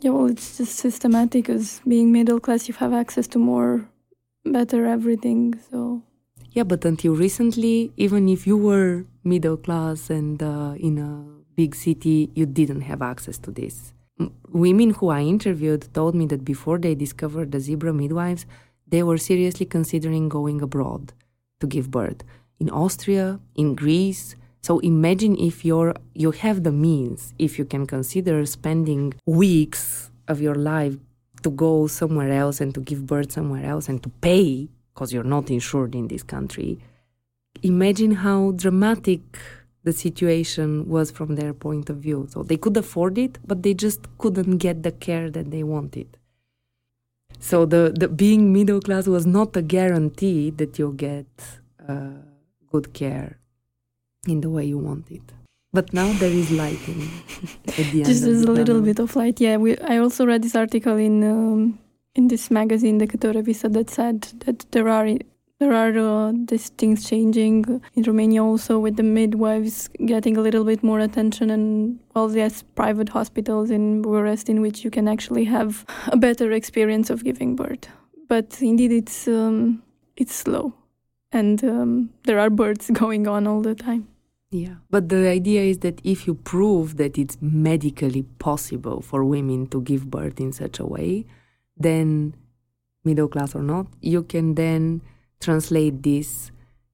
Yeah, well, it's just systematic because being middle class, you have access to more, better everything. So Yeah, but until recently, even if you were middle class and uh, in a big city, you didn't have access to this. M- women who I interviewed told me that before they discovered the zebra midwives, they were seriously considering going abroad to give birth in Austria, in Greece. So imagine if you're you have the means, if you can consider spending weeks of your life to go somewhere else and to give birth somewhere else and to pay because you're not insured in this country. Imagine how dramatic the situation was from their point of view. So they could afford it, but they just couldn't get the care that they wanted. So the, the being middle class was not a guarantee that you'll get uh, good care in the way you want it. But now there is lighting at the end. just of as the a little bit of light. Yeah, we. I also read this article in um, in this magazine, the Revista, that said that there are there are uh, these things changing in Romania also with the midwives getting a little bit more attention and well, yes, private hospitals in Bucharest in which you can actually have a better experience of giving birth. But indeed, it's um, it's slow, and um, there are births going on all the time. Yeah, but the idea is that if you prove that it's medically possible for women to give birth in such a way, then middle class or not, you can then translate this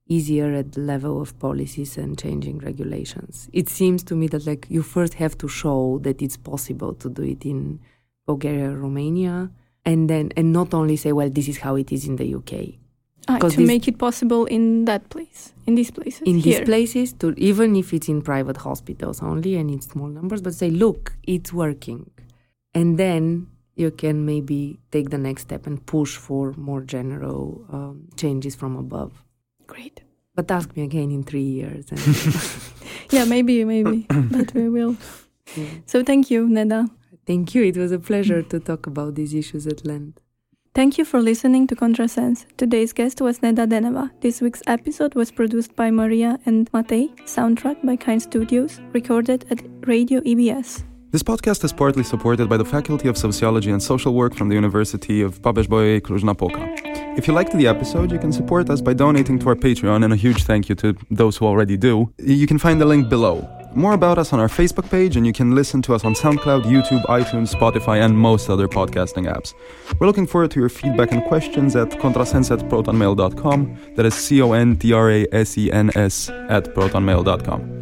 easier at the level of policies and changing regulations. It seems to me that like you first have to show that it's possible to do it in Bulgaria, Romania, and then and not only say, well, this is how it is in the UK. Ah, to this- make it possible in that place, in these places, in here. these places to even if it's in private hospitals only and in small numbers but say look it's working and then you can maybe take the next step and push for more general um, changes from above Great. but ask me again in three years and Yeah, maybe, maybe, but we will. Yeah. So thank you, Neda. thank you it was a pleasure to talk about these issues at length Thank you for listening to Contrasense. Today's guest was Neda Deneva. This week's episode was produced by Maria and Matei, soundtrack by Kind Studios, recorded at Radio EBS. This podcast is partly supported by the Faculty of Sociology and Social Work from the University of Babeș Bolyai Cluj-Napoca. If you liked the episode, you can support us by donating to our Patreon, and a huge thank you to those who already do. You can find the link below. More about us on our Facebook page, and you can listen to us on SoundCloud, YouTube, iTunes, Spotify, and most other podcasting apps. We're looking forward to your feedback and questions at contrasense at protonmail.com. That is C O N T R A S E N S at protonmail.com.